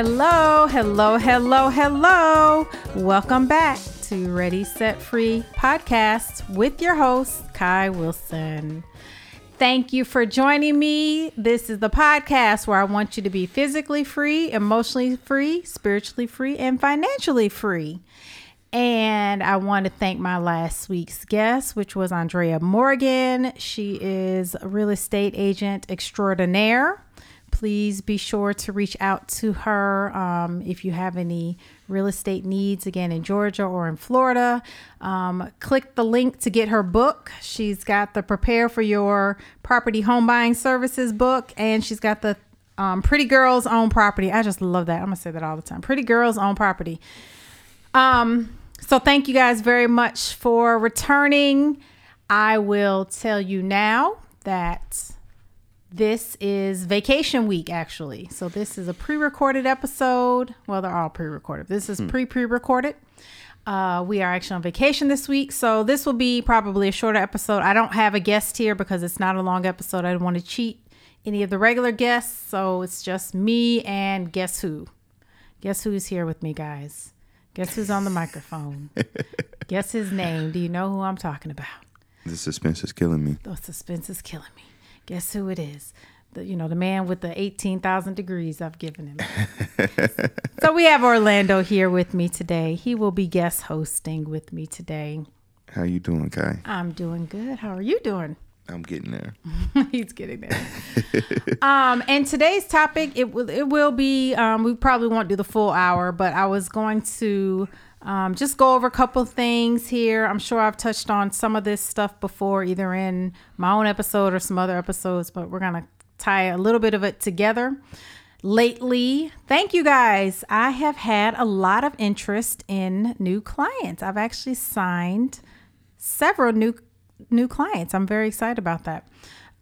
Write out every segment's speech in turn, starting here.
Hello, hello, hello, hello. Welcome back to Ready Set Free podcast with your host, Kai Wilson. Thank you for joining me. This is the podcast where I want you to be physically free, emotionally free, spiritually free, and financially free. And I want to thank my last week's guest, which was Andrea Morgan. She is a real estate agent extraordinaire please be sure to reach out to her um, if you have any real estate needs again in Georgia or in Florida. Um, click the link to get her book. She's got the Prepare for Your Property Home Buying Services book, and she's got the um, Pretty Girls Own Property. I just love that. I'm gonna say that all the time. Pretty Girls Own Property. Um, so thank you guys very much for returning. I will tell you now that this is vacation week, actually. So this is a pre-recorded episode. Well, they're all pre-recorded. This is pre-pre-recorded. Uh, we are actually on vacation this week, so this will be probably a shorter episode. I don't have a guest here because it's not a long episode. I don't want to cheat any of the regular guests, so it's just me and guess who? Guess who's here with me, guys? Guess who's on the microphone? guess his name. Do you know who I'm talking about? The suspense is killing me. The suspense is killing me. Guess who it is? The, you know, the man with the 18,000 degrees I've given him. so we have Orlando here with me today. He will be guest hosting with me today. How you doing, Kai? I'm doing good. How are you doing? I'm getting there. He's getting there. um, and today's topic it will it will be um, we probably won't do the full hour, but I was going to um, just go over a couple things here. I'm sure I've touched on some of this stuff before, either in my own episode or some other episodes, but we're gonna tie a little bit of it together. Lately, thank you guys. I have had a lot of interest in new clients. I've actually signed several new new clients. I'm very excited about that.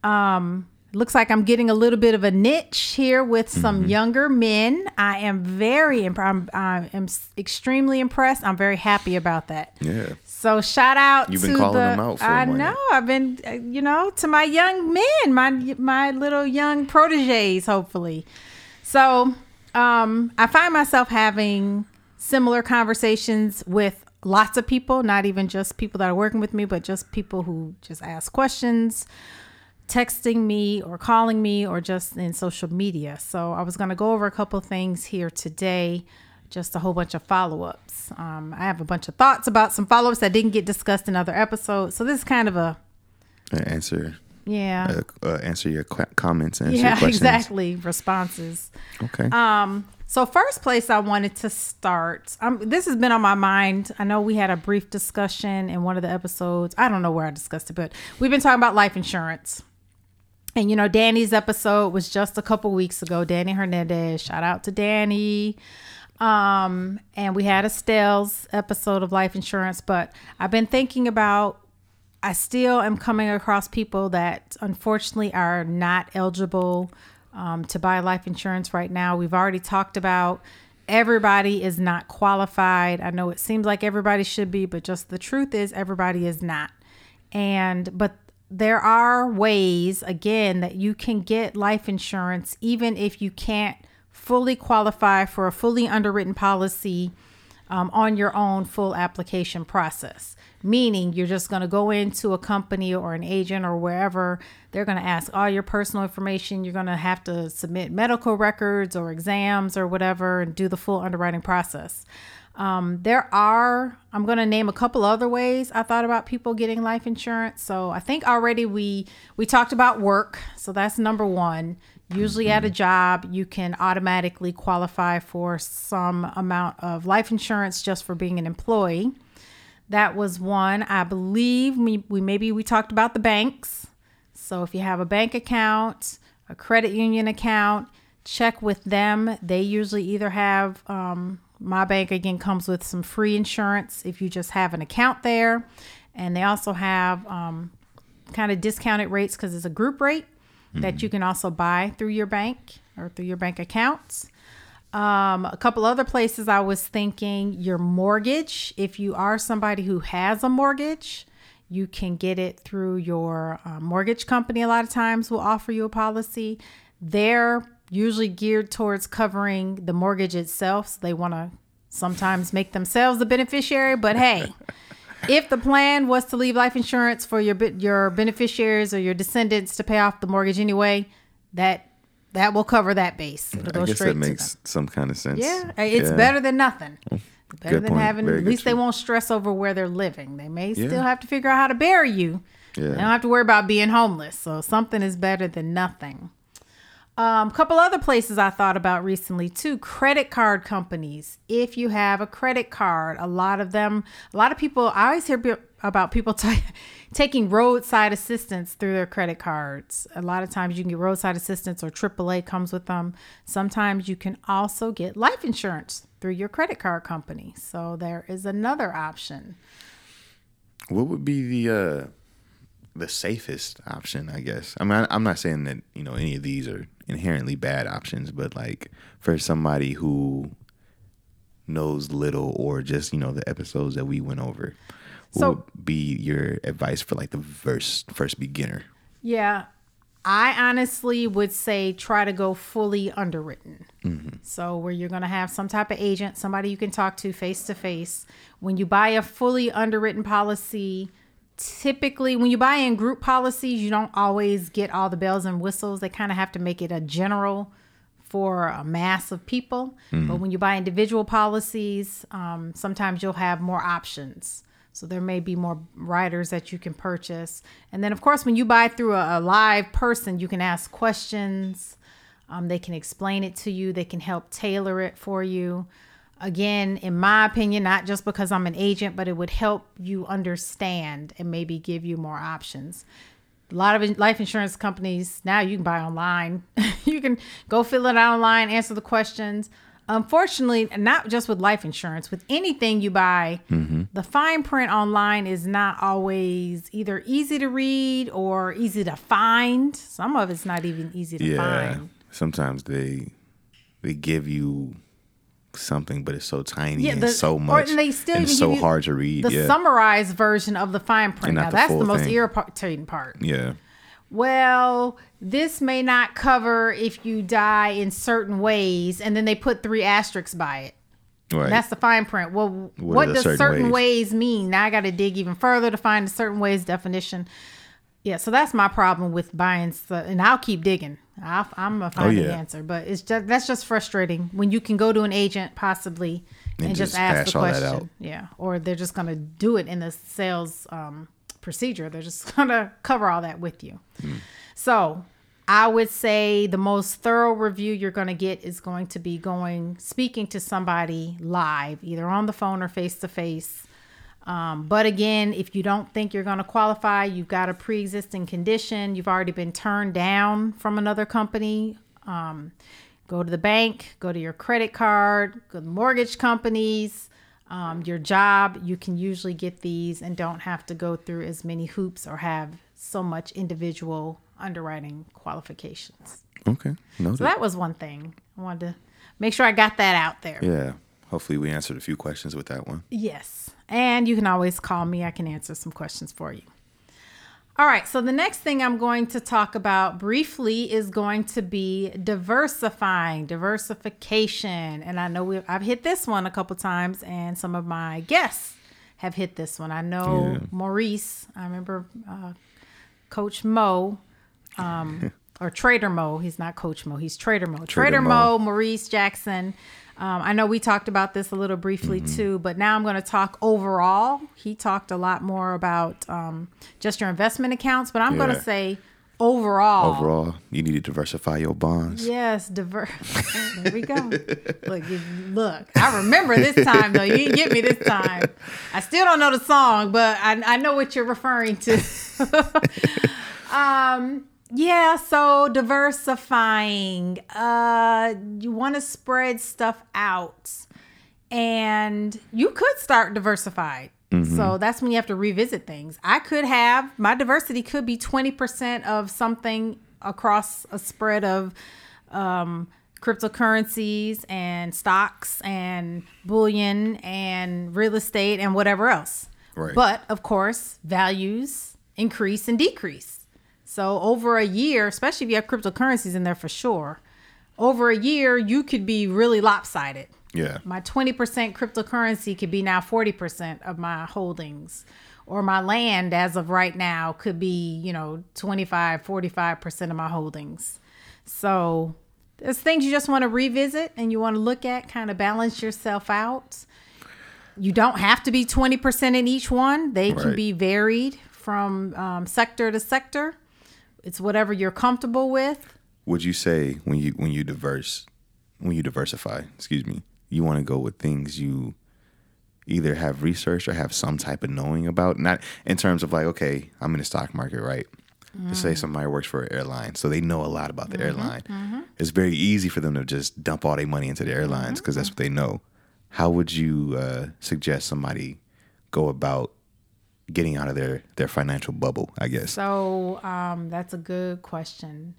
Um, looks like I'm getting a little bit of a niche here with some mm-hmm. younger men. I am very impressed. I am extremely impressed. I'm very happy about that. Yeah. So shout out. You've been calling the, them out. I know. I've been, uh, you know, to my young men, my my little young proteges. Hopefully, so um, I find myself having similar conversations with lots of people, not even just people that are working with me, but just people who just ask questions, texting me or calling me or just in social media. So I was going to go over a couple things here today, just a whole bunch of follow ups. Um, I have a bunch of thoughts about some follow ups that didn't get discussed in other episodes. So this is kind of a answer. Yeah. Uh, uh, answer your qu- comments. Answer yeah, your questions. exactly. Responses. Okay. Um. So first place I wanted to start. Um, this has been on my mind. I know we had a brief discussion in one of the episodes. I don't know where I discussed it, but we've been talking about life insurance. And you know, Danny's episode was just a couple weeks ago. Danny Hernandez, shout out to Danny. Um, and we had Estelle's episode of life insurance, but I've been thinking about I still am coming across people that unfortunately are not eligible um, to buy life insurance right now. We've already talked about everybody is not qualified. I know it seems like everybody should be, but just the truth is everybody is not. And but there are ways, again, that you can get life insurance even if you can't fully qualify for a fully underwritten policy um, on your own full application process. Meaning, you're just going to go into a company or an agent or wherever, they're going to ask all your personal information. You're going to have to submit medical records or exams or whatever and do the full underwriting process. Um, there are, I'm going to name a couple other ways I thought about people getting life insurance. So I think already we we talked about work. So that's number one. Usually at a job, you can automatically qualify for some amount of life insurance just for being an employee. That was one. I believe we, we maybe we talked about the banks. So if you have a bank account, a credit union account, check with them. They usually either have um, my bank again comes with some free insurance if you just have an account there. And they also have um, kind of discounted rates because it's a group rate mm-hmm. that you can also buy through your bank or through your bank accounts. Um, a couple other places I was thinking your mortgage. If you are somebody who has a mortgage, you can get it through your uh, mortgage company. A lot of times will offer you a policy. Their usually geared towards covering the mortgage itself. So they want to sometimes make themselves the beneficiary. But hey, if the plan was to leave life insurance for your your beneficiaries or your descendants to pay off the mortgage anyway, that that will cover that base. It'll go I guess straight that makes some kind of sense. Yeah, it's Yeah. better than nothing. Mm-hmm. Better Good than point. having. Very At least they won't stress over where they're living. They may Yeah. still have to figure out how to bury you. Yeah. They don't have to worry about being homeless. So something is better than nothing. A um, couple other places I thought about recently too. Credit card companies. If you have a credit card, a lot of them, a lot of people. I always hear about people ta taking roadside assistance through their credit cards. A lot of times you can get roadside assistance or AAA comes with them. Sometimes you can also get life insurance through your credit card company. So there is another option. What would be the uh the safest option, I guess? I mean, I, I'm not saying that, you know, any of these are inherently bad options, but like for somebody who knows little or just, you know, the episodes that we went over, what So- would be your advice for like the first first beginner? Yeah, I honestly would say try to go fully underwritten. Mm-hmm. So, where you're going to have some type of agent, somebody you can talk to face to face. When you buy a fully underwritten policy, typically when you buy in group policies, you don't always get all the bells and whistles. They kind of have to make it a general for a mass of people. But when you buy individual policies, um, sometimes you'll have more options. So there may be more riders that you can purchase. And then, of course, when you buy through a, a live person, you can ask questions. Um, they can explain it to you, they can help tailor it for you. Again, in my opinion, not just because I'm an agent, but it would help you understand and maybe give you more options a lot of life insurance companies now you can buy online. you can go fill it out online, answer the questions. Unfortunately, not just with life insurance, with anything you buy, mm-hmm. the fine print online is not always either easy to read or easy to find. Some of it's not even easy to Yeah. find. Sometimes they they give you something, but it's so tiny Yeah, and so much, and they still and so hard to read. The yeah, summarized version of the fine print. Now the that's the most thing. irritating part. yeah, well, this may not cover if you die in certain ways, and then they put three asterisks by it. right. That's the fine print. Well, What what, does certain certain, ways? ways? mean? Now I got to dig even further to find a certain ways definition. Yeah, so that's my problem with buying stuff, and I'll keep digging. I'll, I'm gonna find the Oh, yeah. answer, but it's just that's just frustrating when you can go to an agent possibly and, And just, just ask the question. Yeah, or they're just gonna do it in the sales um, procedure. They're just gonna cover all that with you. Hmm. So I would say the most thorough review you're going to get is going to be going speaking to somebody live, either on the phone or face to face. Um, but again, if you don't think you're going to qualify, you've got a pre existing condition, you've already been turned down from another company, um, go to the bank, go to your credit card, go to mortgage companies, um, your job. You can usually get these and don't have to go through as many hoops or have so much individual underwriting qualifications. okay. No, So that was one thing. I wanted to make sure I got that out there. yeah. Hopefully, we answered a few questions with that one. Yes. And you can always call me. I can answer some questions for you. All right. So the next thing I'm going to talk about briefly is going to be diversifying, diversification. And I know we I've hit this one a couple times, and some of my guests have hit this one. I know Yeah. Maurice. I remember uh, Coach Mo. Um, or Trader Mo. He's not Coach Mo. He's Trader Mo. Trader, Mo. Mo, Maurice Jackson. Um, I know we talked about this a little briefly Mm-hmm. too, but now I'm going to talk overall. He talked a lot more about um, just your investment accounts, but I'm going to say overall. Overall, you need to diversify your bonds. Yes, diverse. there we go. Look, look. I remember this time though. You didn't get me this time. I still don't know the song, but I, I know what you're referring to. um, yeah. So diversifying. Uh, you want to spread stuff out, and you could start diversified. So that's when you have to revisit things. I could have my diversity could be 20% of something across a spread of um, cryptocurrencies and stocks and bullion and real estate and whatever else. Right. But of course, values increase and decrease. So over a year, especially if you have cryptocurrencies in there for sure, over a year, you could be really lopsided. Yeah. My 20% cryptocurrency could be now 40% of my holdings. Or my land as of right now could be, you know, 25, 45% of my holdings. So there's things you just want to revisit and you want to look at, kind of balance yourself out. You don't have to be 20% in each one, they can be varied from um, sector to sector. It's whatever you're comfortable with. Would you say when you when you diverse when you diversify, excuse me, you want to go with things you either have researched or have some type of knowing about? Not in terms of like, okay, I'm in the stock market, right? Let's say mm. somebody works for an airline, so they know a lot about the mm-hmm, airline. Mm-hmm. It's very easy for them to just dump all their money into the airlines because that's mm-hmm. what they know. How would you uh, suggest somebody go about getting out of their their financial bubble? I guess. So um, that's a good question.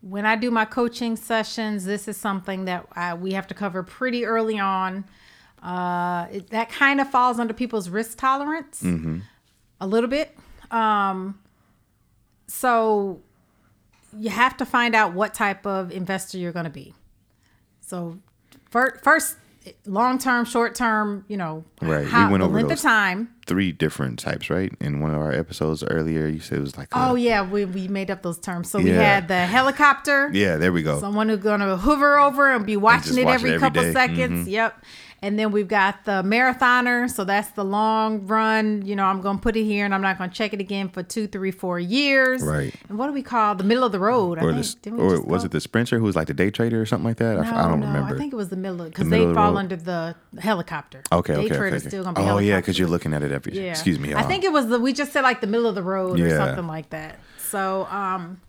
When I do my coaching sessions, this is something that I, we have to cover pretty early on. Uh, it, that kind of falls under people's risk tolerance a little bit. Um, so you have to find out what type of investor you're going to be. So fir- first, long term, short term, you know, Right. We how, went the over length of time. Three different types, right? In one of our episodes earlier, you said it was like, a- Oh yeah, we, we made up those terms. So we had the helicopter. yeah, there we go. Someone who's gonna hover over and be watching just it every every couple day. Mm-hmm. seconds. Yep. And then we've got the marathoner. So that's the long run. You know, I'm gonna put it here and I'm not gonna check it again for two, three, four years. Right. And what do we call the middle of the road? I or think. the, or was go- it the sprinter who was like the day trader or something like that? No, I, don't no, remember. I think it was the middle because middle they the fall road. under the helicopter. okay, Day okay, trader's okay. okay. still gonna be oh yeah, because you're looking at it every. Yeah. Excuse me. I uh, think it was the we just said like the middle of the road or something like that. So um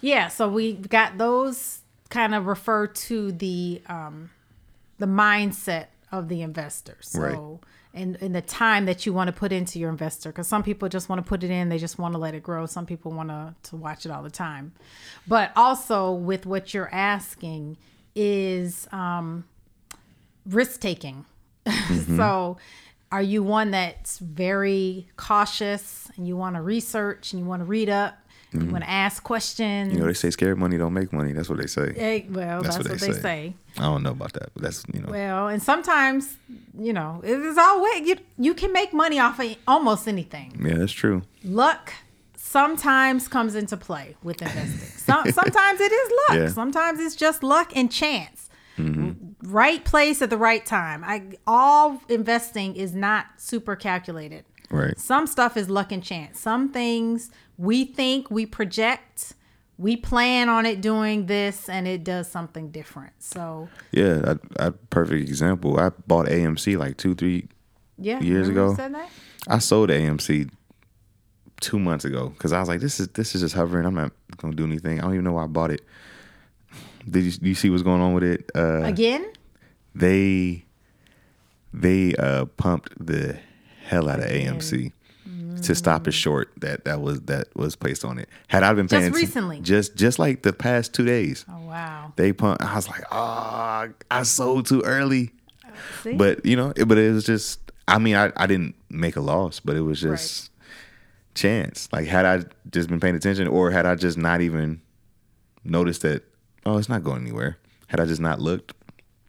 yeah, so we got those kind of refer to the um the mindset of the investor. So Right. and, and the time that you want to put into your investor because some people just want to put it in they just want to let it grow. Some people want to to watch it all the time. But also with what you're asking is um risk taking so are you one that's very cautious and you want to research and you want to read up you want to ask questions you know, they say scared money don't make money. That's what they say. Eh, well that's, That's what, what they, say. say. I don't know about that, but that's you know. well and sometimes you know it is always you, you can make money off of almost anything yeah, that's true. luck sometimes comes into play with investing. Some, sometimes it is luck. Yeah. Sometimes it's just luck and chance. Right place at the right time. I all investing is not super calculated. Right. Some stuff is luck and chance. Some things we think, we project, we plan on it doing this, and it does something different. So Yeah, I, I, perfect example. I bought AMC like two, three. yeah, Years ago. said that? I sold AMC two months ago because I was like, this is this is just hovering. I'm not gonna do anything. I don't even know why I bought it. Did you, you see what's going on with it? Uh, Again, they they uh pumped the hell out of AMC to stop it short that that was that was placed on it. Had I been paying Just recently? just just like the past two days, oh wow. they pumped. I was like, oh, I sold too early. Uh, see? But you know, it, but it was just. I mean, I, I didn't make a loss, but it was just chance. Like had I just been paying attention, or had I just not even noticed that, oh, it's not going anywhere. Had I just not looked,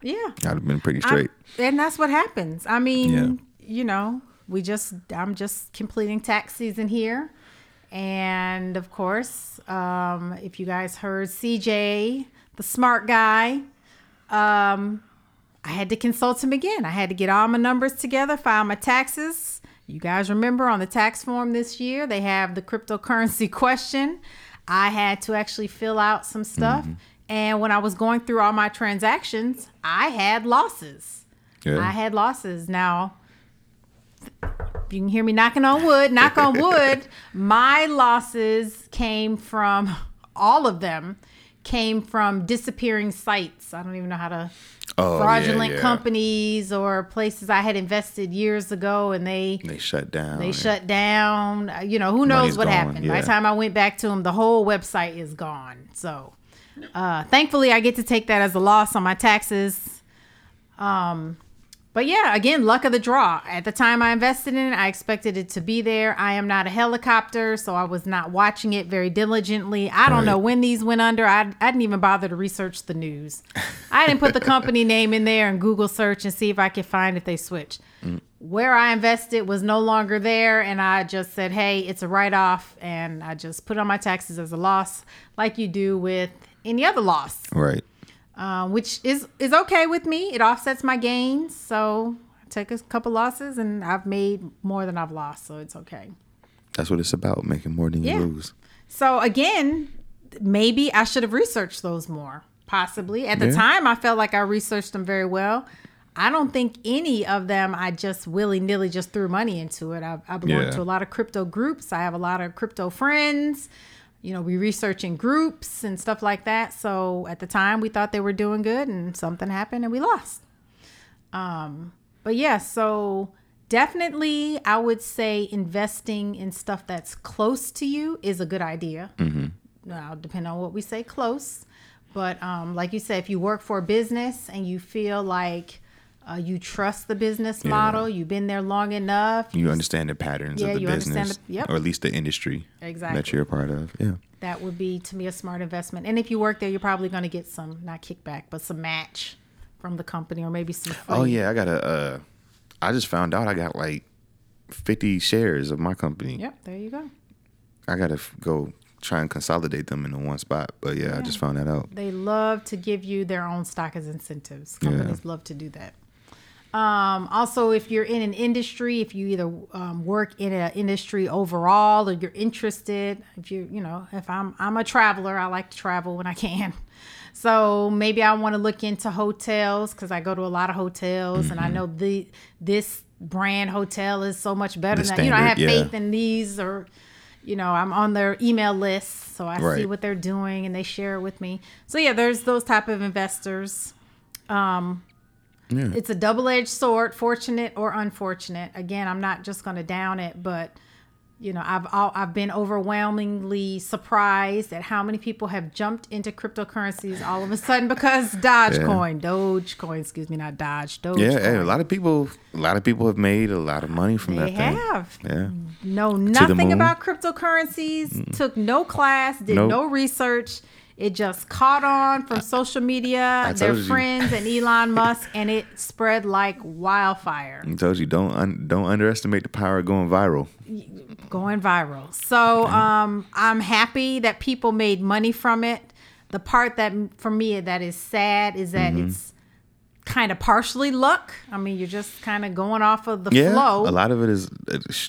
yeah. I'd have been pretty straight. and that's what happens. I mean, Yeah. you know, we just I'm just completing tax season here. And of course, um, if you guys heard CJ, the smart guy, um, I had to consult him again. I had to get all my numbers together, file my taxes. You guys remember on the tax form this year, they have the cryptocurrency question. I had to actually fill out some stuff. And when I was going through all my transactions, I had losses. I had losses. Now, you can hear me knocking on wood, knock on wood, my losses came from all of them came from disappearing sites. I don't even know how to Oh, fraudulent yeah. companies or places I had invested years ago and they They shut down. they and- shut down. You know, who knows Money's what gone, happened. By the time I went back to them, the whole website is gone. So, uh, thankfully, I get to take that as a loss on my taxes. Um, But yeah, again, luck of the draw. At the time I invested in it, I expected it to be there. I am not a helicopter, so I was not watching it very diligently. I don't Right. know when these went under. I, I didn't even bother to research the news. I didn't put the company name in there and Google search and see if I could find if they switched. Mm. Where I invested was no longer there, and I just said, hey, it's a write off, and I just put on my taxes as a loss, like you do with any other loss Right. Uh, which is is okay with me. It offsets my gains, so I take a couple losses, and I've made more than I've lost, so it's okay. That's what it's about, making more than you Yeah. lose. So again, maybe I should have researched those more. Possibly at the Yeah. time, I felt like I researched them very well. I don't think any of them I just willy nilly just threw money into it. I, I belong Yeah. to a lot of crypto groups. I have a lot of crypto friends. You know, we research in groups and stuff like that. So at the time, we thought they were doing good, and something happened, and we lost. Um, but yeah, so definitely, I would say investing in stuff that's close to you is a good idea. Mm-hmm. Now, depending on what we say close, but um, like you said, if you work for a business and you feel like uh, you trust the business model, you've been there long enough, You understand the patterns Yeah, of the you understand business, the- yep. or at least the industry Exactly. that you're a part of. Yeah. that would be to me a smart investment. And if you work there, you're probably going to get some not kickback, but some match from the company, or maybe some. Free. Oh yeah, I got a. Uh, I just found out I got like 50 shares of my company. Yep, there you go. I gotta f- go try and consolidate them into one spot. But yeah, I just found that out. They love to give you their own stock as incentives. Yeah. Companies love to do that. Um, also, if you're in an industry, if you either um, work in an industry overall or you're interested, if you you know, if I'm I'm a traveler, I like to travel when I can. So maybe I want to look into hotels because I go to a lot of hotels, and I know the this brand hotel is so much better The than you know. I have yeah. faith in these, or you know, I'm on their email list, so I see what they're doing and they share it with me. So yeah, there's those type of investors. Um, Yeah. it's a double-edged sword, fortunate or unfortunate. Again, I'm not just going to down it, but you know, I've I've been overwhelmingly surprised at how many people have jumped into cryptocurrencies all of a sudden because Dogecoin, Dogecoin, excuse me, not Dodge, Dogecoin. Yeah, hey, a lot of people, a lot of people have made a lot of money from They that thing. have. Yeah, know nothing about cryptocurrencies, mm. took no class, did Nope. no research. It just caught on from social media, their you. friends, and Elon Musk, and it spread like wildfire, I told you don't un- don't underestimate the power of going viral. going viral. So um, I'm happy that people made money from it. The part that for me that is sad is that Mm-hmm. it's kind of partially luck. I mean, you're just kind of going off of the Yeah, flow. a lot of it is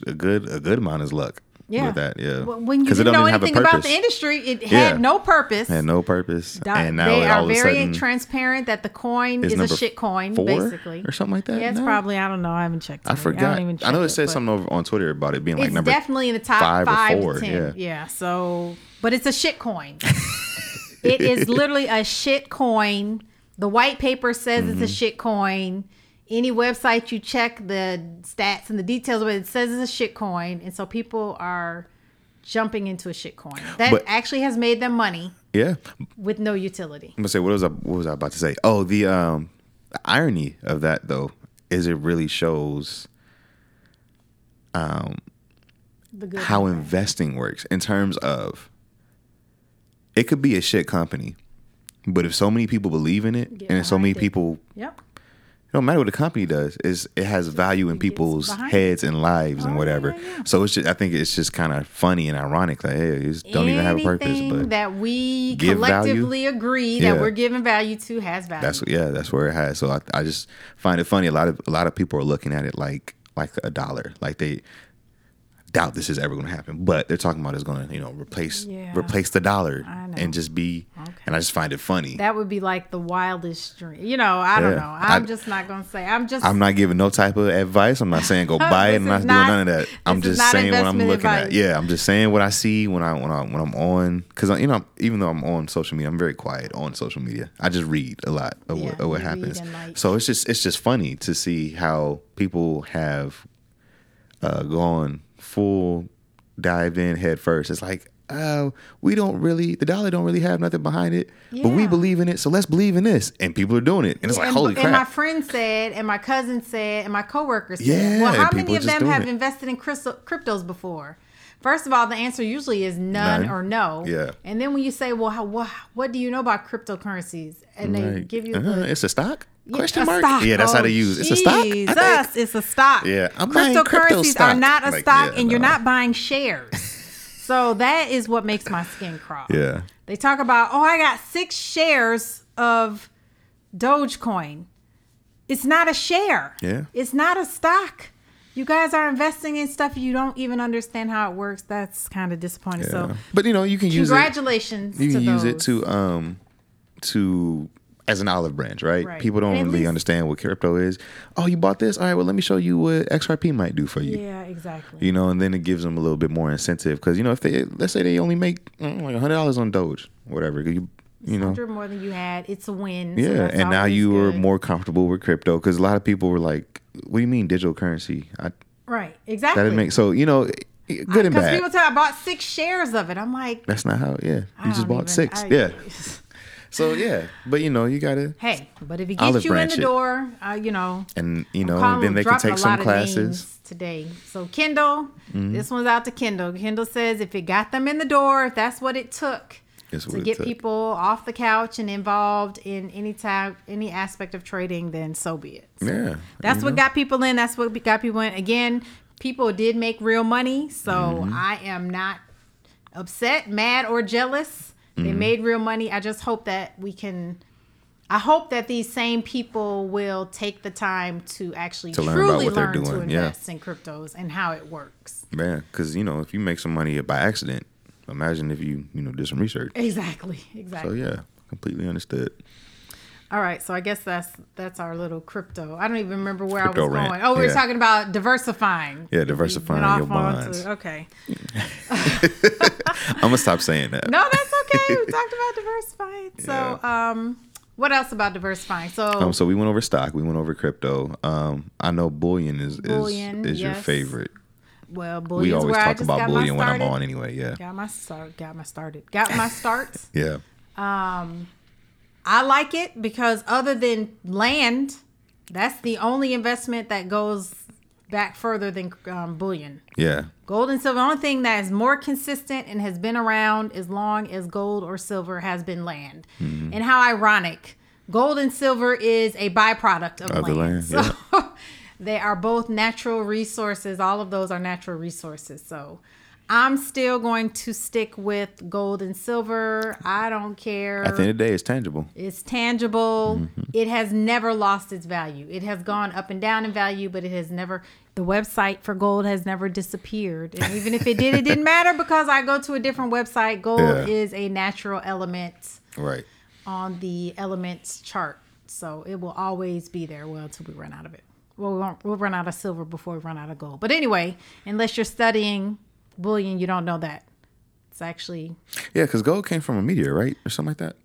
a good a good amount is luck. Yeah. with that. Yeah, When you didn't know even have a anything about the industry, it Yeah. had no purpose. had no purpose, and now they it are all of a very transparent that the coin is is a shit coin, basically. or something like that. Yeah, it's now? probably I don't know. I haven't checked. I it. forgot. don't even I, know check it said something over on Twitter about it being like It's number. definitely in the top five five, or four, to ten. yeah. So, but it's a shit coin. it is literally a shit coin. The white paper says Mm-hmm. it's a shit coin. Any website you check the stats and the details of it, it says it's a shit coin, and so people are jumping into a shit coin that But- actually has made them money Yeah, with no utility. I'm gonna say what was I what was I about to say? Oh, the um the irony of that though is it really shows um The good how investing works in terms of it could be a shit company, but if so many people believe in it Get and so many people Yep. It don't matter what the company does is it has value in people's heads and lives and Oh, whatever. yeah, yeah. So it's just I think it's just kind of funny and ironic like hey, just don't even have a purpose, but that we give value. collectively agree Yeah. that we're giving value to has value. That's yeah, that's where it has. So I, I just find it funny. A lot of a lot of people are looking at it like like a dollar. Like they doubt this is ever going to happen, but they're talking about it's going to you know replace Yeah. replace the dollar and just be. Okay. And I just find it funny. that would be like the wildest dream. You know, I don't know. I'm I- just not gonna say. I'm just. I'm not giving no type of advice. I'm not saying go buy it. I'm not is doing none of that. I'm just saying what I'm looking at. Yeah, I'm just saying what I see when I when I when I'm on because you know even though I'm on social media, I'm very quiet on social media. I just read a lot of what, Yeah, of what happens. like- So it's just it's just funny to see how people have uh, gone full dive in head first. It's like uh, we don't really, the dollar don't really have nothing behind it, but we believe in it, so let's believe in this. And people are doing it, and it's like, and, holy and my friend said, and my cousin said, and my coworker said, Yeah, well, how many of them have it. invested in crystal, cryptos before? First of all, the answer usually is none, None. or no. Yeah. And then when you say, well, how, what, what do you know about cryptocurrencies? And they give you uh, the it's a stock? Question mark? stock. Yeah, that's how they Oh, use. It's a stock. Jesus, it's a stock. Yeah, I'm Cryptocurrencies are not a Like, stock, yeah, and you're not buying shares. so that is what makes my skin crawl. Yeah. They talk about, oh, I got six shares of Dogecoin. It's not a share. Yeah. It's not a stock. You guys are investing in stuff you don't even understand how it works. That's kind of disappointing. Yeah. So, but you know, you can use it. congratulations. You to can use it to um to as an olive branch, right? Right. People don't really least- understand what crypto is. Oh, you bought this? All right, well, let me show you what XRP might do for you. Yeah, exactly. You know, and then it gives them a little bit more incentive because you know if they let's say they only make mm, like hundred dollars on Doge, whatever, you you know, more than you had. It's a win. yeah, that's and now you are more comfortable with crypto because a lot of people were like, "What do you mean digital currency?" I, right. Exactly. that didn't make so you know, good and bad. Because people tell me I bought six shares of it. I'm like, That's not how. Yeah, you just bought even- six. I- yeah. So yeah, but you know, you gotta Hey, but if he gets you in the door, uh, you know, and you know, then they can take some classes. today. So Kendall, Mm-hmm. this one's out to Kendall. Kendall says if it got them in the door, if that's what it took to get took. people off the couch and involved in any type, any aspect of trading, then so be it. So Yeah, That's what know? got people in. That's what got people in. Again, people did make real money, so Mm-hmm. I am not upset, mad, or jealous. They Mm-hmm. made real money. I just hope that we can. I hope that these same people will take the time to actually To learn about truly what they're learn to doing, yeah. invest in cryptos and how it works. man. Because you know, if you make some money by accident, imagine if you you know did some research. Exactly. So Exactly. yeah, completely understood. All right. So I guess that's that's our little crypto. I don't even remember where Crypto I was rant, going. Oh, we were talking about diversifying. Yeah, diversifying your bonds. Okay. I'm gonna stop saying that. No, that's we talked about diversifying. So, um, what else about diversifying? So, Um, so we went over stock, we went over crypto. Um, I know bullion is Bullion, is, is your favorite. well, We always where I talk just about bullion when I'm on anyway. Yeah, Got my start. Got my started. Got my starts. yeah, Um, I like it because other than land, that's the only investment that goes back further than um, bullion. yeah. Gold and silver. The only thing that is more consistent and has been around as long as gold or silver has been land. Mm-hmm. And how ironic. Gold and silver is a byproduct of, Of the land. land, So they are both natural resources. All of those are natural resources. So I'm still going to stick with gold and silver. I don't care. At the end of the day, it's tangible. It's tangible. Mm-hmm. It has never lost its value. It has gone up and down in value, but it has never. The website for gold has never disappeared. And even if it did, it didn't matter because I go to a different website. Gold Yeah. is a natural element Right. on the elements chart, so it will always be there. Well, until we run out of it. Well, we won't. We'll run out of silver before we run out of gold. But anyway, unless you're studying bullion, you don't know that. It's actually Yeah, because gold came from a meteor, right, or something like that.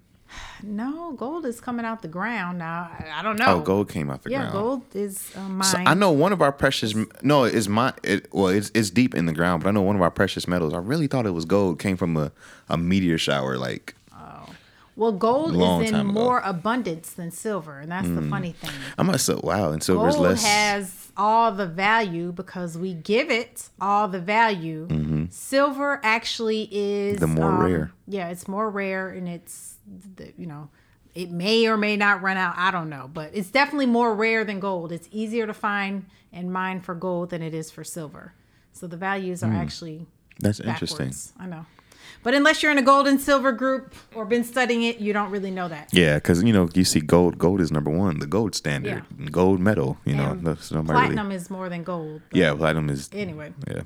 no gold is coming out the ground now. I, I don't know. Oh, gold came out the Yeah, ground. gold is uh, mine. So I know one of our precious no, it's my it, well, it's it's deep in the ground, but I know one of our precious metals. I really thought it was gold. Came from a, a meteor shower, like Well, gold Long is in time ago. Mm. more abundance than silver, and that's the funny thing. I must say, wow. And silver's Gold less. has all the value because we give it all the value. Silver actually is Mm-hmm. The more um, rare. Yeah, it's more rare, and it's the, you know it may or may not run out. I don't know, but it's definitely more rare than gold. It's easier to find and mine for gold than it is for silver. So the values are actually Hmm. That's interesting. I know. But unless you're in a gold and silver group or been studying it, you don't really know that. Yeah, because you know you see gold. Gold is number one, the gold standard, yeah. gold medal. You know, And that's nobody really- Platinum is more than gold. Yeah, platinum is. Anyway. Yeah.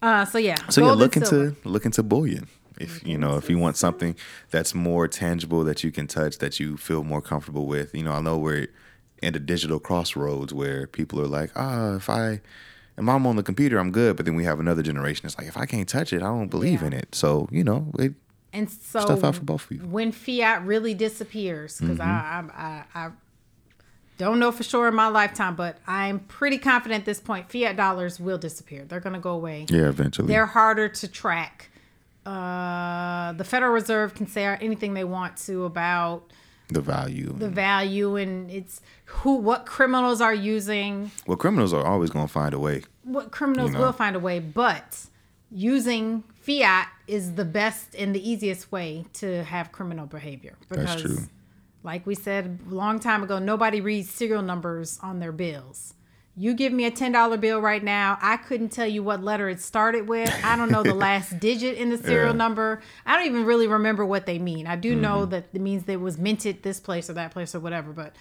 Uh, so yeah. So yeah, look into look into bullion. If you know, if you want something that's more tangible that you can touch, that you feel more comfortable with. You know, I know we're in a digital crossroads where people are like, ah, if I if I'm on the computer, I'm good. But then we have another generation. It's like if I can't touch it, I don't believe Yeah. in it. So you know, it, And so Stuff out for both of you. when fiat really disappears, because Mm-hmm. I, I, I, I don't know for sure in my lifetime, but I'm pretty confident at this point fiat dollars will disappear. They're going to go away. yeah, eventually. They're harder to track uh, the Federal Reserve can say anything they want to about The value. the value and it's who what criminals are using well, criminals are always going to find a way. what criminals You know. will find a way but using fiat is the best and the easiest way to have criminal behavior That's true. like we said a long time ago nobody reads serial numbers on their bills you give me a $10 bill right now i couldn't tell you what letter it started with i don't know the last digit in the serial Yeah. Mm-hmm. number i don't even really remember what they mean i do know that it means that it was minted this place or that place or whatever but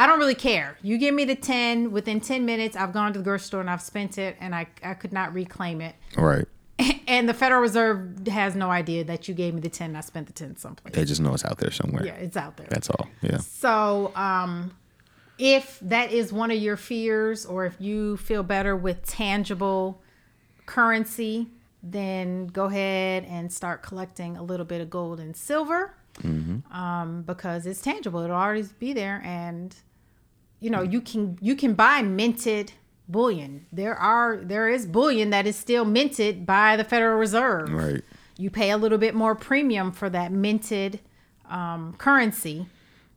I don't really care. You give me the 10, within 10 minutes, I've gone to the grocery store and I've spent it and I, I could not reclaim it. Right. And the Federal Reserve has no idea that you gave me the 10 and I spent the 10 someplace. They just know it's out there somewhere. Yeah, it's out there. That's all. Yeah. So, um, if that is one of your fears, or if you feel better with tangible currency, then go ahead and start collecting a little bit of gold and silver um, because it's tangible. It'll always be there, and you know you can you can buy minted bullion. There are there is bullion that is still minted by the Federal Reserve Right. you pay a little bit more premium for that minted um, currency,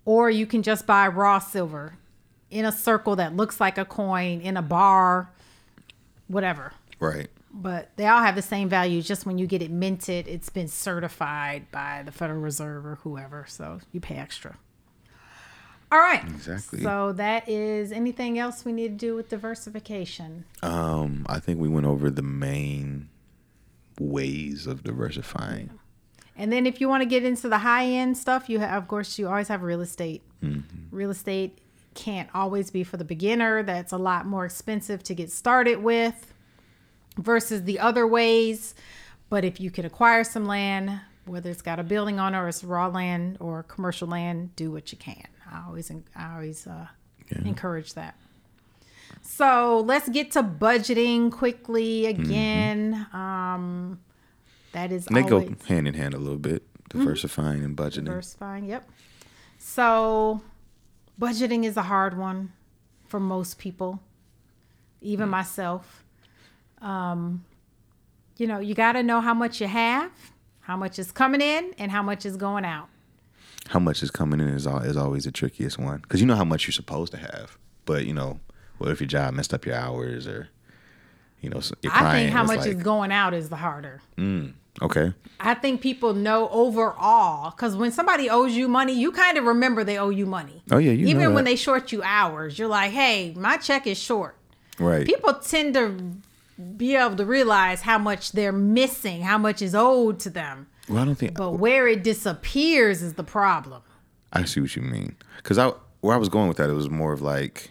or you can just buy raw silver in a circle that looks like a coin in a bar, whatever. Right. But they all have the same value. Just when you get it minted, it's been certified by the Federal Reserve or whoever, so you pay extra. All right. Exactly. So that is anything else we need to do with diversification. Um, I think we went over the main ways of diversifying. And then if you want to get into the high end stuff, you have, of course, you always have real estate. Real estate can't always be for the beginner. That's a lot more expensive to get started with versus the other ways. But if you can acquire some land, whether it's got a building on it or it's raw land or commercial land, do what you can. I always, I always uh, encourage that. So let's get to budgeting quickly again. Um, that is And they always go hand in hand a little bit, diversifying and budgeting. diversifying. Yep. So, budgeting is a hard one for most people, even myself. Um, you know, you got to know how much you have, how much is coming in, and how much is going out. How much is coming in is, al- is always the trickiest one because you know how much you're supposed to have, but you know, what if your job messed up your hours or, you know, so I think how much like, is going out is the harder. Okay, I think people know overall because when somebody owes you money, you kind of remember they owe you money. Oh, yeah, even when they short you hours, you're like, "Hey, my check is short." right, people tend to be able to realize how much they're missing, how much is owed to them. well, I don't think But where it disappears is the problem. I see what you mean. Because I where I was going with that, it was more of like,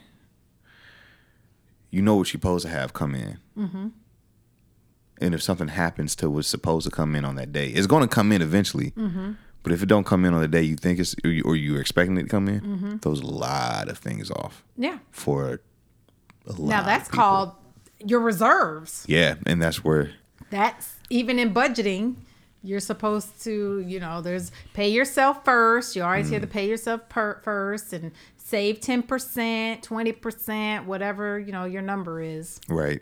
you know what you're supposed to have come in, mm-hmm. And if something happens to what's supposed to come in on that day, it's going to come in eventually. Mm-hmm. But if it don't come in on the day you think it's or, you, or you're expecting it to come in, Mm-hmm. throws a lot of things off Yeah. for a lot. Now that's called your reserves. yeah, and that's where That's even in budgeting. You're supposed to, you know, there's pay yourself first. You always hear the pay yourself per, first and save 10%, 20%, whatever, you know, your number is. right.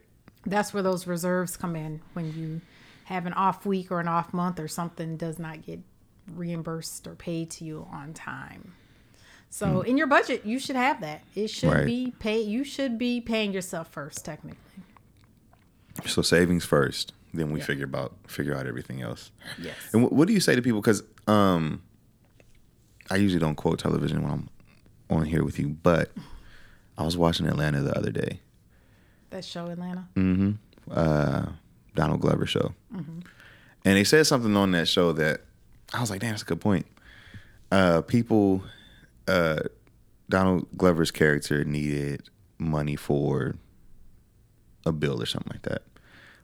That's where those reserves come in when you have an off week or an off month or something does not get reimbursed or paid to you on time. So in your budget, you should have that. It should Right. be pay. You should be paying yourself first, technically. So savings first, then we figure about figure out everything else. Yes. And what, what do you say to people? Because um, I usually don't quote television when I'm on here with you, but I was watching Atlanta the other day, That show, Atlanta. uh, Donald Glover show, and they said something on that show that I was like, "Damn, that's a good point." Uh, people, uh, Donald Glover's character needed money for a bill or something like that.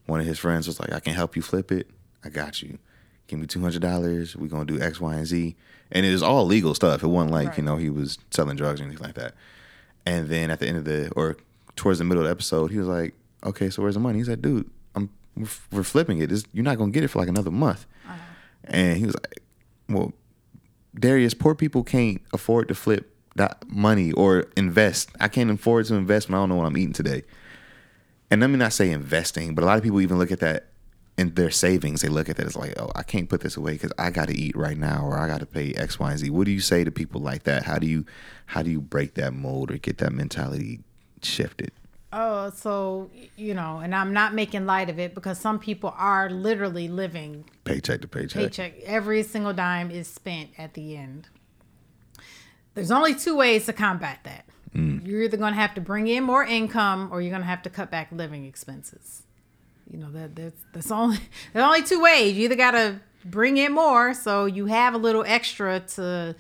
One of his friends was like, "I can help you flip it. I got you. Give me two hundred dollars. We're gonna do X, Y, and Z." And it was all legal stuff. It wasn't like Right. you know he was selling drugs or anything like that. And then at the end of the or towards the middle of the episode, he was like, "Okay, so where's the money?" He's like, "Dude, I'm we're, flipping it. This, you're not gonna get it for like another month." Uh-huh. And he was like, "Well, Darius, poor people can't afford to flip that money or invest. I can't afford to invest when I don't know what I'm eating today." And let me not say investing, but a lot of people even look at that in their savings, they look at that as like, oh, I can't put this away because I got to eat right now, or I got to pay X, Y, and Z. What do you say to people like that? How do you how do you break that mold or get that mentality shifted? Oh, so you know, and I'm not making light of it because some people are literally living Paycheck to paycheck. paycheck. Every single dime is spent at the end. There's only two ways to combat that. Mm. You're either going to have to bring in more income or you're going to have to cut back living expenses. You know that that's that's only there's only two ways. You either got to bring in more so you have a little extra to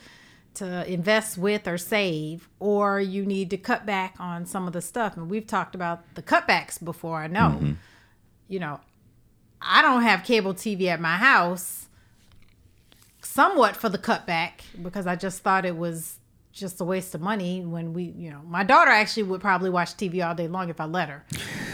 to invest with or save, or you need to cut back on some of the stuff. And we've talked about the cutbacks before. I know. Mm-hmm. You know, I don't have cable TV at my house somewhat for the cutback because I just thought it was just a waste of money when we, you know, my daughter actually would probably watch TV all day long if I let her.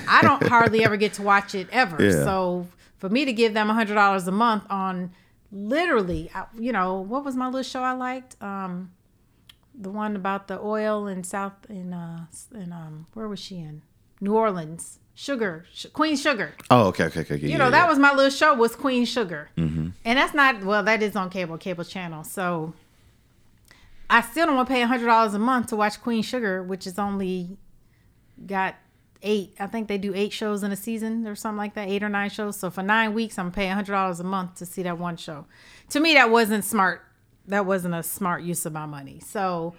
I don't hardly ever get to watch it ever. Yeah. So for me to give them a hundred dollars a month on literally, I- you know, what was my little show I liked? Um, the one about the oil in South in uh in um where was she in New Orleans? Sugar, Sh- Queen Sugar. Oh, okay, okay, okay. You know, that was my little show was Queen Sugar. Mm-hmm. And that's not, well, that is on cable, cable channel. So I still don't want to pay a $100 a month to watch Queen Sugar, which is only got eight, I think they do eight shows in a season or something like that, eight or nine shows. So for nine weeks, I'm paying $100 a month to see that one show. To me, that wasn't smart. That wasn't a smart use of my money. So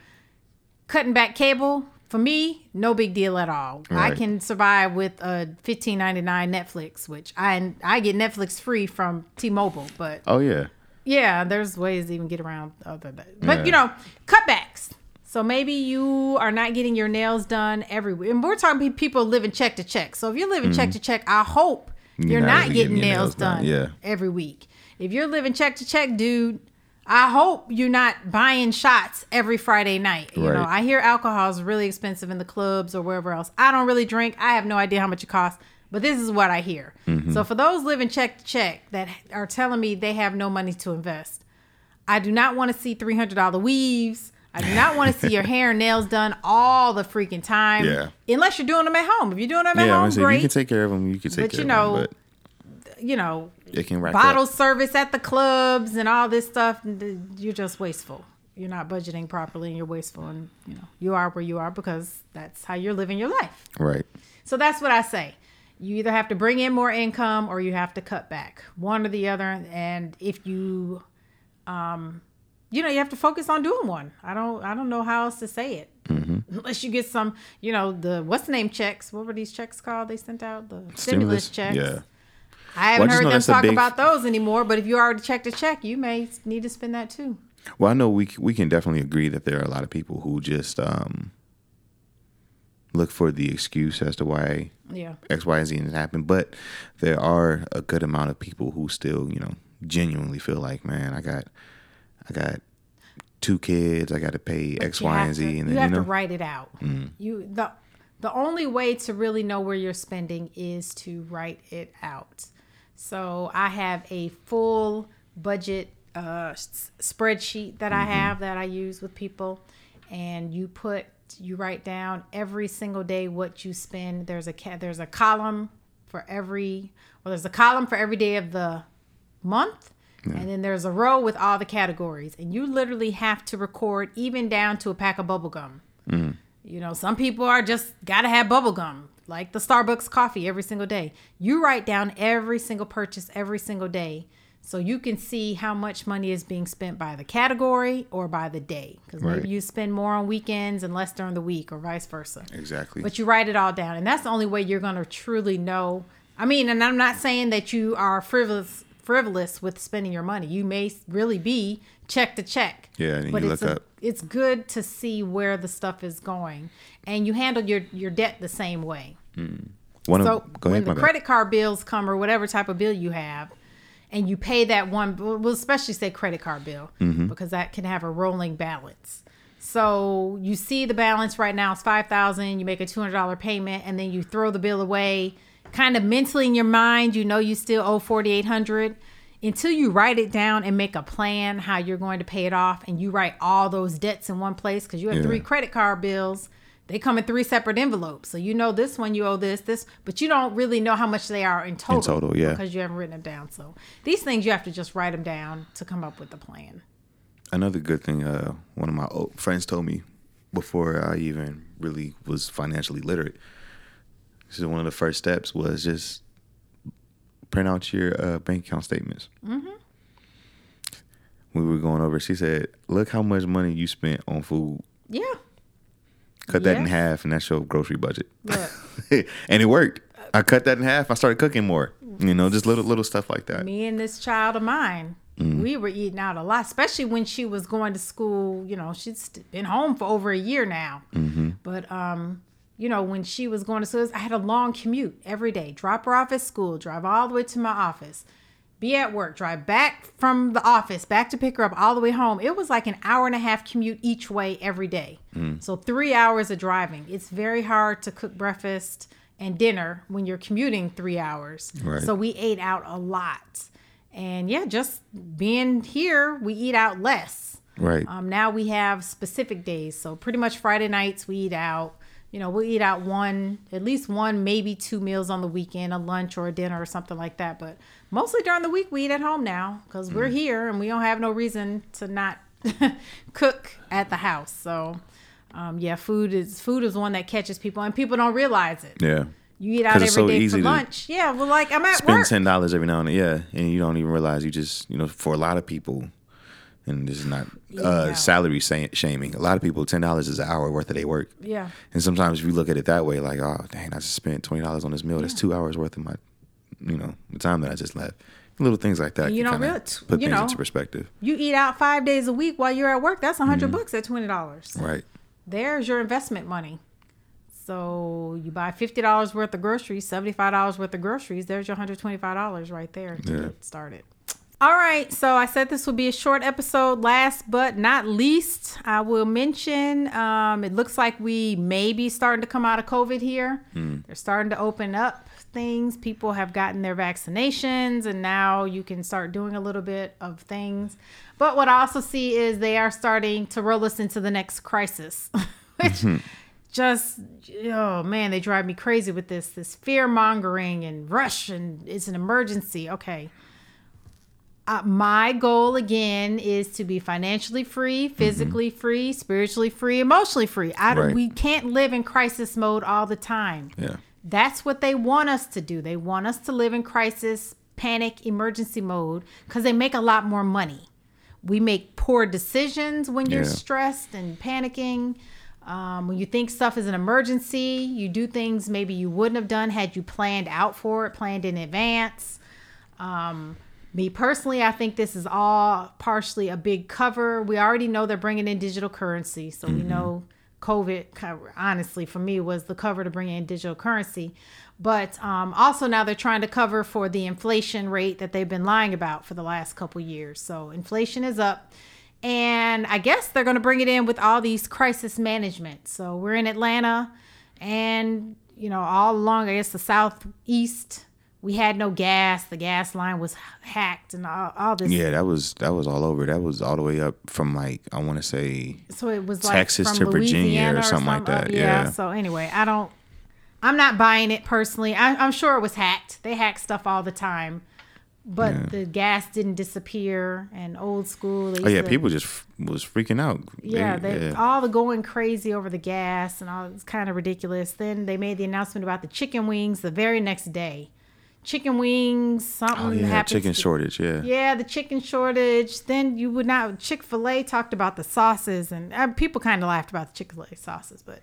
cutting back cable, for me, no big deal at all. I can survive with a fifteen ninety nine Netflix, which I I get Netflix free from T Mobile, but Oh yeah. yeah, there's ways to even get around other than But Yeah. you know, cutbacks. So maybe you are not getting your nails done every week. And we're talking pe- people living check to check. So if you're living check to check, I hope you're, Mm-hmm. not not, getting getting nails nails done. done Yeah. every week. If you're living check to check, dude, I hope you're not buying shots every Friday night. You know, I hear alcohol is really expensive in the clubs or wherever else. I don't really drink. I have no idea how much it costs, but this is what I hear. Mm-hmm. So for those living check to check that are telling me they have no money to invest, I do not want to see three hundred dollar weaves. I do not want to see your hair and nails done all the freaking time. Yeah. Unless you're doing them at home. If you're doing them at Yeah, home, gonna say, if great. you can take care of them. You can take But care you of know, them. you know, But it can rack bottle up. service at the clubs and all this stuff. You're just wasteful. You're not budgeting properly, and you're wasteful. And you know, you are where you are because that's how you're living your life. Right. So that's what I say. You either have to bring in more income or you have to cut back, one or the other. And if you, um, you know, you have to focus on doing one. I don't, I don't know how else to say it. Unless you get some, you know, the what's the name checks? What were these checks called? They sent out the stimulus, checks. Yeah. I haven't Well, I heard them talk big- about those anymore. But if you already checked a check, you may need to spend that too. Well, I know we we can definitely agree that there are a lot of people who just um, look for the excuse as to why Yeah. X, Y, and Z has happened. But there are a good amount of people who still, you know, genuinely feel like, man, I got, I got two kids, I got to pay X, You Y, and Z, to- and you then have you know, to write it out. You the the only way to really know where you're spending is to write it out. So I have a full budget uh, s- spreadsheet that I have that I use with people, and you put you write down every single day what you spend. There's a ca- there's a column for every well there's a column for every day of the month. And then there's a row with all the categories. And you literally have to record even down to a pack of bubble gum. Mm. You know, some people are just gotta have bubble gum, like the Starbucks coffee every single day. You write down every single purchase every single day so you can see how much money is being spent by the category or by the day. Because Right. maybe you spend more on weekends and less during the week, or vice versa. exactly. But you write it all down, and that's the only way you're going to truly know. I mean, and I'm not saying that you are frivolous frivolous with spending your money. You may really be check to check. Yeah, and but you it's look a- up. It's good to see where the stuff is going, and you handle your your debt the same way. One So of, when ahead, the my bad. credit card bills come or whatever type of bill you have, and you pay that one, we'll especially say credit card bill Mm-hmm. because that can have a rolling balance. So you see the balance right now is five thousand. You make a two hundred dollar payment, and then you throw the bill away. Kind of mentally in your mind, you know you still owe forty eight hundred. Until you write it down and make a plan how you're going to pay it off, and you write all those debts in one place because you have Yeah. three credit card bills they come in three separate envelopes. So you know this one you owe this, this, but you don't really know how much they are in total. in total, yeah. Because you haven't written them down. So these things you have to just write them down to come up with a plan. Another good thing, uh, one of my old friends told me before I even really was financially literate. So one of the first steps was just print out your uh, bank account statements. Mm-hmm. We were going over. She said, "Look how much money you spent on food. Yeah. Cut that in half, and that's your grocery budget." Look. and it worked. I cut that in half. I started cooking more. You know, just little little stuff like that. me and this child of mine, Mm. we were eating out a lot, especially when she was going to school. You know, she's been home for over a year now. Mm-hmm. But um, you know, when she was going to school, I had a long commute every day. Drop her off at school, drive all the way to my office, be at work, drive back from the office, back to pick her up all the way home. It was like an hour and a half commute each way every day. Mm. So three hours of driving. It's very hard to cook breakfast and dinner when you're commuting three hours. Right. So we ate out a lot. And yeah, just being here, we eat out less. Right. Um, now we have specific days. So pretty much Friday nights we eat out. You know, we'll eat out one, at least one, maybe two meals on the weekend, a lunch or a dinner or something like that. But mostly during the week we eat at home now because we're here and we don't have no reason to not cook at the house. So um, yeah, food is food is one that catches people and people don't realize it. yeah. You eat out every so day for lunch. Yeah, well, like I'm at Spend work. ten dollars every now and then, yeah, and you don't even realize you just you know for a lot of people, and this is not uh, Yeah. salary sa- shaming. A lot of people, ten dollars is an hour worth of their work. Yeah. And sometimes if you look at it that way, like, oh dang, I just spent twenty dollars on this meal. That's two hours worth of my, you know, the time that I just left. Little things like that. You can don't kinda real- put you things know. into perspective. You eat out five days a week while you're at work. That's a 100 bucks at twenty dollars. Right. There's your investment money. So you buy fifty dollars worth of groceries, seventy five dollars worth of groceries. There's your hundred twenty five dollars right there to Yeah. get started. All right, so I said this would be a short episode. Last but not least, I will mention um, it looks like we may be starting to come out of COVID here. They're starting to open up things. People have gotten their vaccinations, and now you can start doing a little bit of things. But what I also see is they are starting to roll us into the next crisis, which just oh man, they drive me crazy with this this fear mongering and rush and it's an emergency. Okay. Uh, my goal again is to be financially free, physically free, spiritually free, emotionally free. I don't, Right. we can't live in crisis mode all the time. Yeah. That's what they want us to do. They want us to live in crisis, panic, emergency mode because they make a lot more money. We make poor decisions when you're Yeah. stressed and panicking. Um, when you think stuff is an emergency, you do things maybe you wouldn't have done had you planned out for it, planned in advance. Um, me personally, I think this is all partially a big cover. We already know they're bringing in digital currency, so we know COVID. Honestly, for me, was the cover to bring in digital currency, but um, also now they're trying to cover for the inflation rate that they've been lying about for the last couple years. So inflation is up, and I guess they're going to bring it in with all these crisis management. So we're in Atlanta, and you know all along, I guess the southeast we had no gas. The gas line was hacked and all, all this. Yeah, that was that was all over. That was all the way up from like I want to say So it was like Texas from to Virginia or Louisiana something like some- uh, that, yeah. So anyway, I don't. I'm not buying it personally. I, I'm sure it was hacked. They hack stuff all the time, but Yeah. the gas didn't disappear. And old school. Oh yeah, to- people just f- was freaking out. Yeah, They- they, all the going crazy over the gas and all it's kind of ridiculous. Then they made the announcement about the chicken wings the very next day. Chicken wings, something Oh yeah, happened. chicken to- shortage. Yeah. Yeah, the chicken shortage. Then you would not. Chick Fil A talked about the sauces, and uh, people kind of laughed about the Chick Fil A sauces. But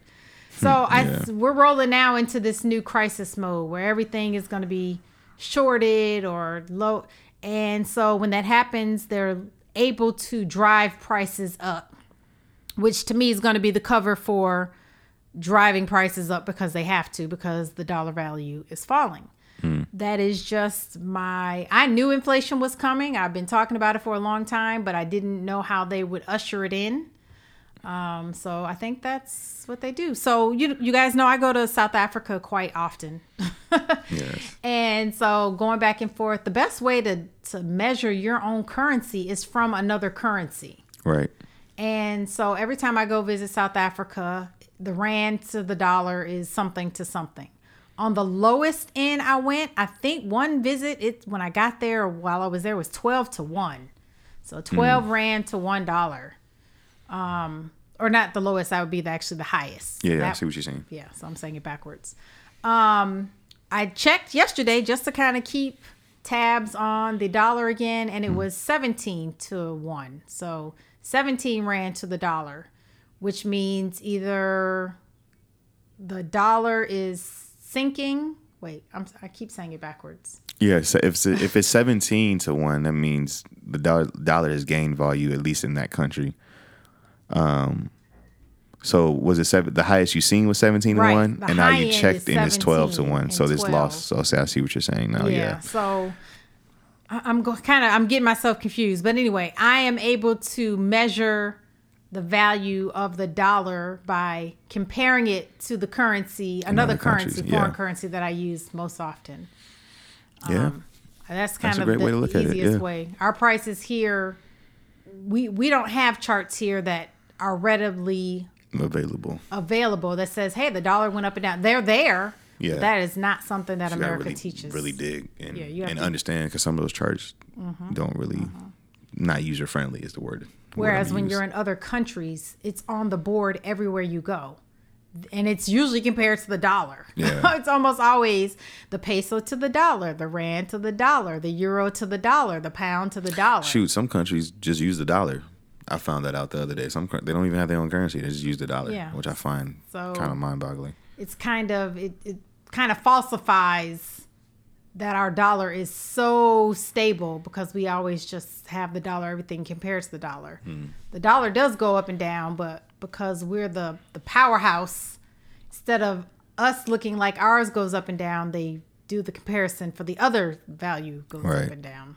so I, Hmm, we're rolling now into this new crisis mode where everything is going to be shorted or low. And so when that happens, they're able to drive prices up, which to me is going to be the cover for driving prices up because they have to because the dollar value is falling. That is just my. I knew inflation was coming. I've been talking about it for a long time, but I didn't know how they would usher it in. Um, so I think that's what they do. So you you guys know I go to South Africa quite often. Yes. And so going back and forth, the best way to to measure your own currency is from another currency. Right. And so every time I go visit South Africa, the rand to the dollar is something to something. On the lowest end I went, I think one visit it when I got there while I was there was 12 to 1. So 12 Hmm. rand to 1 dollar. Um or not the lowest, that would be the, actually the highest. Yeah, I see what you're saying. yeah, so I'm saying it backwards. Um, I checked yesterday just to kind of keep tabs on the dollar again, and it was 17 to 1. So 17 rand to the dollar, which means either the dollar is sinking. Wait, I'm, I keep saying it backwards. Yeah, so if it's, if it's 17 to 1, that means the dollar, dollar has gained value, at least in that country. Um, so was it seven, the highest you seen was 17 Right, to 1? the And now you checked and it's 12 to 1. So this 12. lost. So see, I see what you're saying now. yeah. Yeah. So I'm go- kind of I'm getting myself confused, but anyway, I am able to measure the value of the dollar by comparing it to the currency, another currency, foreign yeah. currency that I use most often. Yeah. That's kind a of the way at it, easiest yeah. way. Our prices here, we we don't have charts here that are readily Available. available that says, "Hey, the dollar went up and down." They're there. but Yeah. that is not something that gotta America really, teaches. Really dig and, Yeah, and to- Mm-hmm. understand because some of those charts don't really, not user friendly is the word. Whereas when use. you're in other countries, it's on the board everywhere you go. And it's usually compared to the dollar. Yeah. it's almost always the peso to the dollar, the rand to the dollar, the euro to the dollar, the pound to the dollar. Shoot, some countries just use the dollar. I found that out the other day. Some they don't even have their own currency; they just use the dollar, Yeah. which I find So- kind of mind-boggling. It's kind of it, it kind of falsifies that our dollar is so stable because we always just have the dollar everything compares to the dollar. The dollar does go up and down, but because we're the the powerhouse instead of us looking like ours goes up and down, they do the comparison for the other value goes Right. up and down.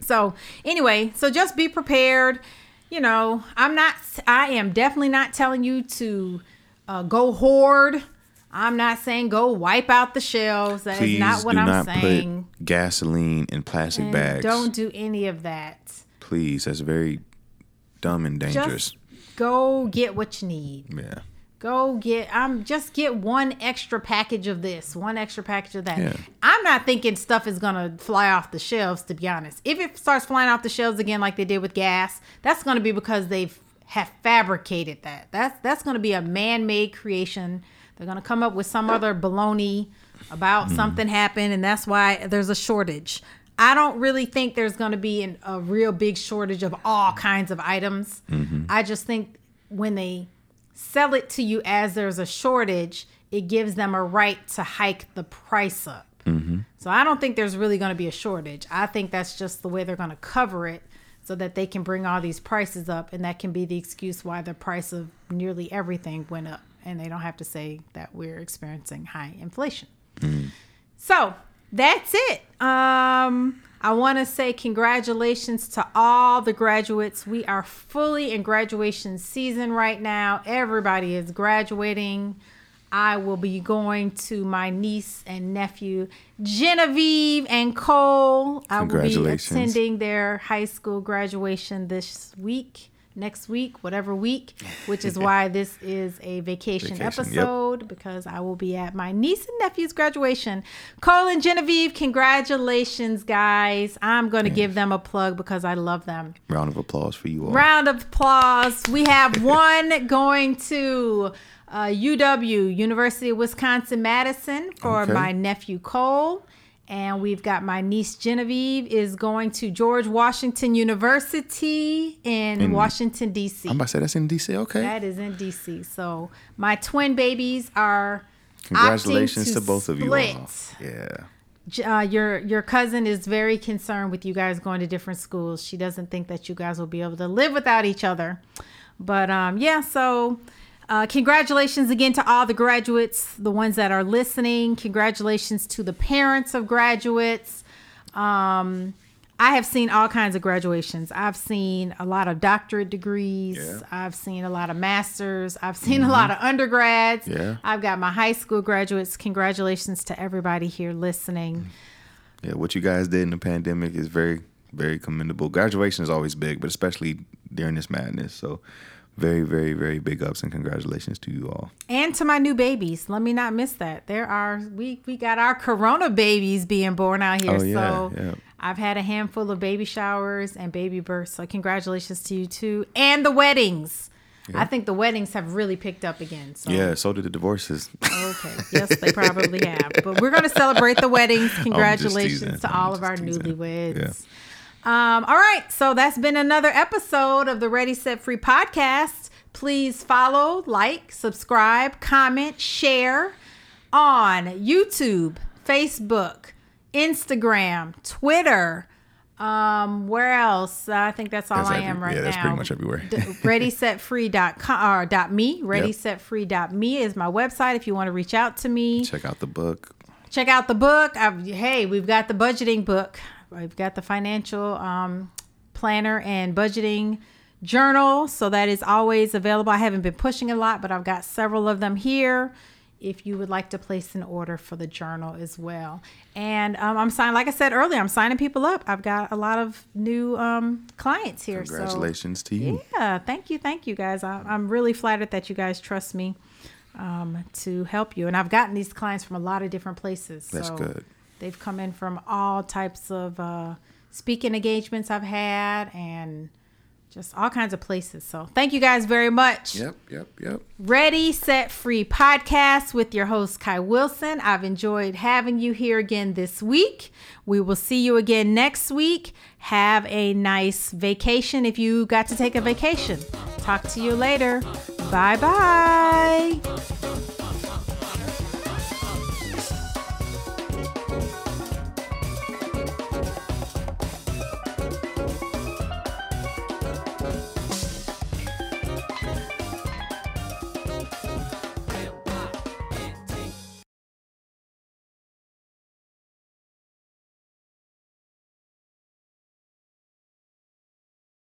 So anyway, so just be prepared. You know, I'm not. I am definitely not telling you to uh, go hoard. I'm not saying go wipe out the shelves. That is Please not what do I'm not saying. put gasoline in plastic And bags. Don't do any of that. Please, that's very dumb and dangerous. Just go get what you need. yeah, Go get. I'm just get one extra package of this, one extra package of that. Yeah. I'm not thinking stuff is gonna fly off the shelves. To be honest, if it starts flying off the shelves again, like they did with gas, that's gonna be because they've have fabricated that. That's that's gonna be a man-made creation. They're gonna come up with some other baloney about Hmm. something happened, and that's why there's a shortage. I don't really think there's going to be an, a real big shortage of all kinds of items. Mm-hmm. I just think when they sell it to you as there's a shortage, it gives them a right to hike the price up. Mm-hmm. So I don't think there's really going to be a shortage. I think that's just the way they're going to cover it so that they can bring all these prices up. And that can be the excuse why the price of nearly everything went up. And they don't have to say that we're experiencing high inflation. So that's it. Um, I want to say congratulations to all the graduates. We are fully in graduation season right now. Everybody is graduating. I will be going to my niece and nephew, Genevieve and Cole. I will be attending their high school graduation this week, next week, whatever week, which is why this is a vacation, Vacation, yep. episode because I will be at my niece and nephew's graduation. Cole and Genevieve, congratulations, guys. I'm going to give them a plug because I love them. round of applause for you all. Round of applause. We have one going to uh, UW, University of Wisconsin Madison, for Okay. my nephew Cole. And we've got my niece Genevieve is going to George Washington University in, In- Washington, D.C. I'm about to say that's in DC. Okay, That is in DC. So my twin babies are congratulations opting to, both of you all. Yeah, Uh, your your cousin is very concerned with you guys going to different schools. She doesn't think that you guys will be able to live without each other. But um, yeah, so uh, congratulations again to all the graduates, the ones that are listening. Congratulations to the parents of graduates. Um, I have seen all kinds of graduations. I've seen a lot of doctorate degrees. Yeah. I've seen a lot of masters. I've seen a lot of undergrads. Yeah. I've got my high school graduates. Congratulations to everybody here listening. yeah. What you guys did in the pandemic is very, very commendable. Graduation is always big, but especially during this madness. So, very, very, very big ups and congratulations to you all. And to my new babies. Let me not miss that. There are we we got our corona babies being born out here. Oh, yeah, so yeah. I've had a handful of baby showers and baby births. So congratulations to you too. And the weddings. I think the weddings have really picked up again. So Yeah, so did the divorces. Okay. Yes, they probably have. But we're going to celebrate the weddings. Congratulations to I'm all of our teasing. newlyweds. Um, all right. So that's been another episode of the Ready Set Free podcast. Please follow, like, subscribe, comment, share on YouTube, Facebook, Instagram, Twitter. Um, where else? I think that's all That's I every- am right yeah, now. that's pretty much everywhere. D- readysetfree.com or dot me. Readysetfree.me is my website if you want to reach out to me. Check out the book. Check out the book. I've, hey, we've got the budgeting book. We've got the financial um, planner and budgeting journal. So that is always available. I haven't been pushing a lot, but I've got several of them here. If you would like to place an order for the journal as well, and um, I'm signing, like I said earlier, I'm signing people up. I've got a lot of new um, clients here. so- Congratulations to you. yeah, thank you, thank you guys. I, I'm really flattered that you guys trust me um, to help you, and I've gotten these clients from a lot of different places. That's so good. They've come in from all types of uh, speaking engagements I've had, and just all kinds of places. So thank you guys very much. Yep, yep, yep. Ready, Set, Free podcast with your host, Kai Wilson. I've enjoyed having you here again this week. We will see you again next week. Have a nice vacation if you got to take a vacation. Talk to you later. Bye bye.